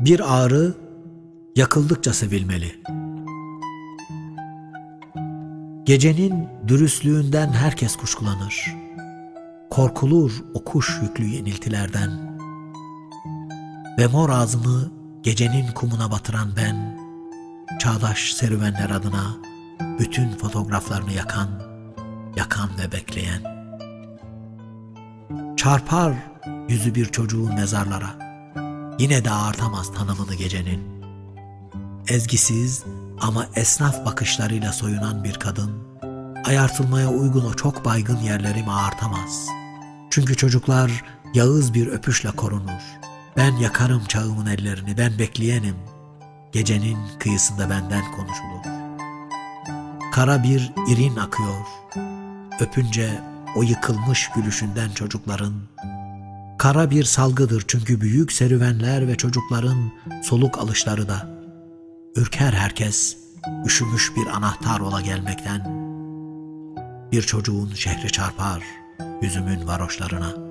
Bir ağrı yakıldıkça sevilmeli. Gecenin dürüstlüğünden herkes kuşkulanır. Korkulur o kuş yüklü yeniltilerden. Ve mor ağzımı gecenin kumuna batıran ben, çağdaş serüvenler adına bütün fotoğraflarını yakan, yakan ve bekleyen. Çarpar yüzü bir çocuğun mezarlara, yine de ağartamaz tanımını gecenin. Ezgisiz ama esnaf bakışlarıyla soyunan bir kadın, ayartılmaya uygun o çok baygın yerlerimi ağartamaz. Çünkü çocuklar yağız bir öpüşle korunur. Ben yakarım çağımın ellerini, ben bekleyenim. Gecenin kıyısında benden konuşulur. Kara bir irin akıyor. Öpünce o yıkılmış gülüşünden çocukların. Kara bir salgıdır çünkü büyük serüvenler ve çocukların soluk alışları da. Ürker herkes, üşümüş bir anahtar ola gelmekten. Bir çocuğun şehri çarpar yüzümün varoşlarına.''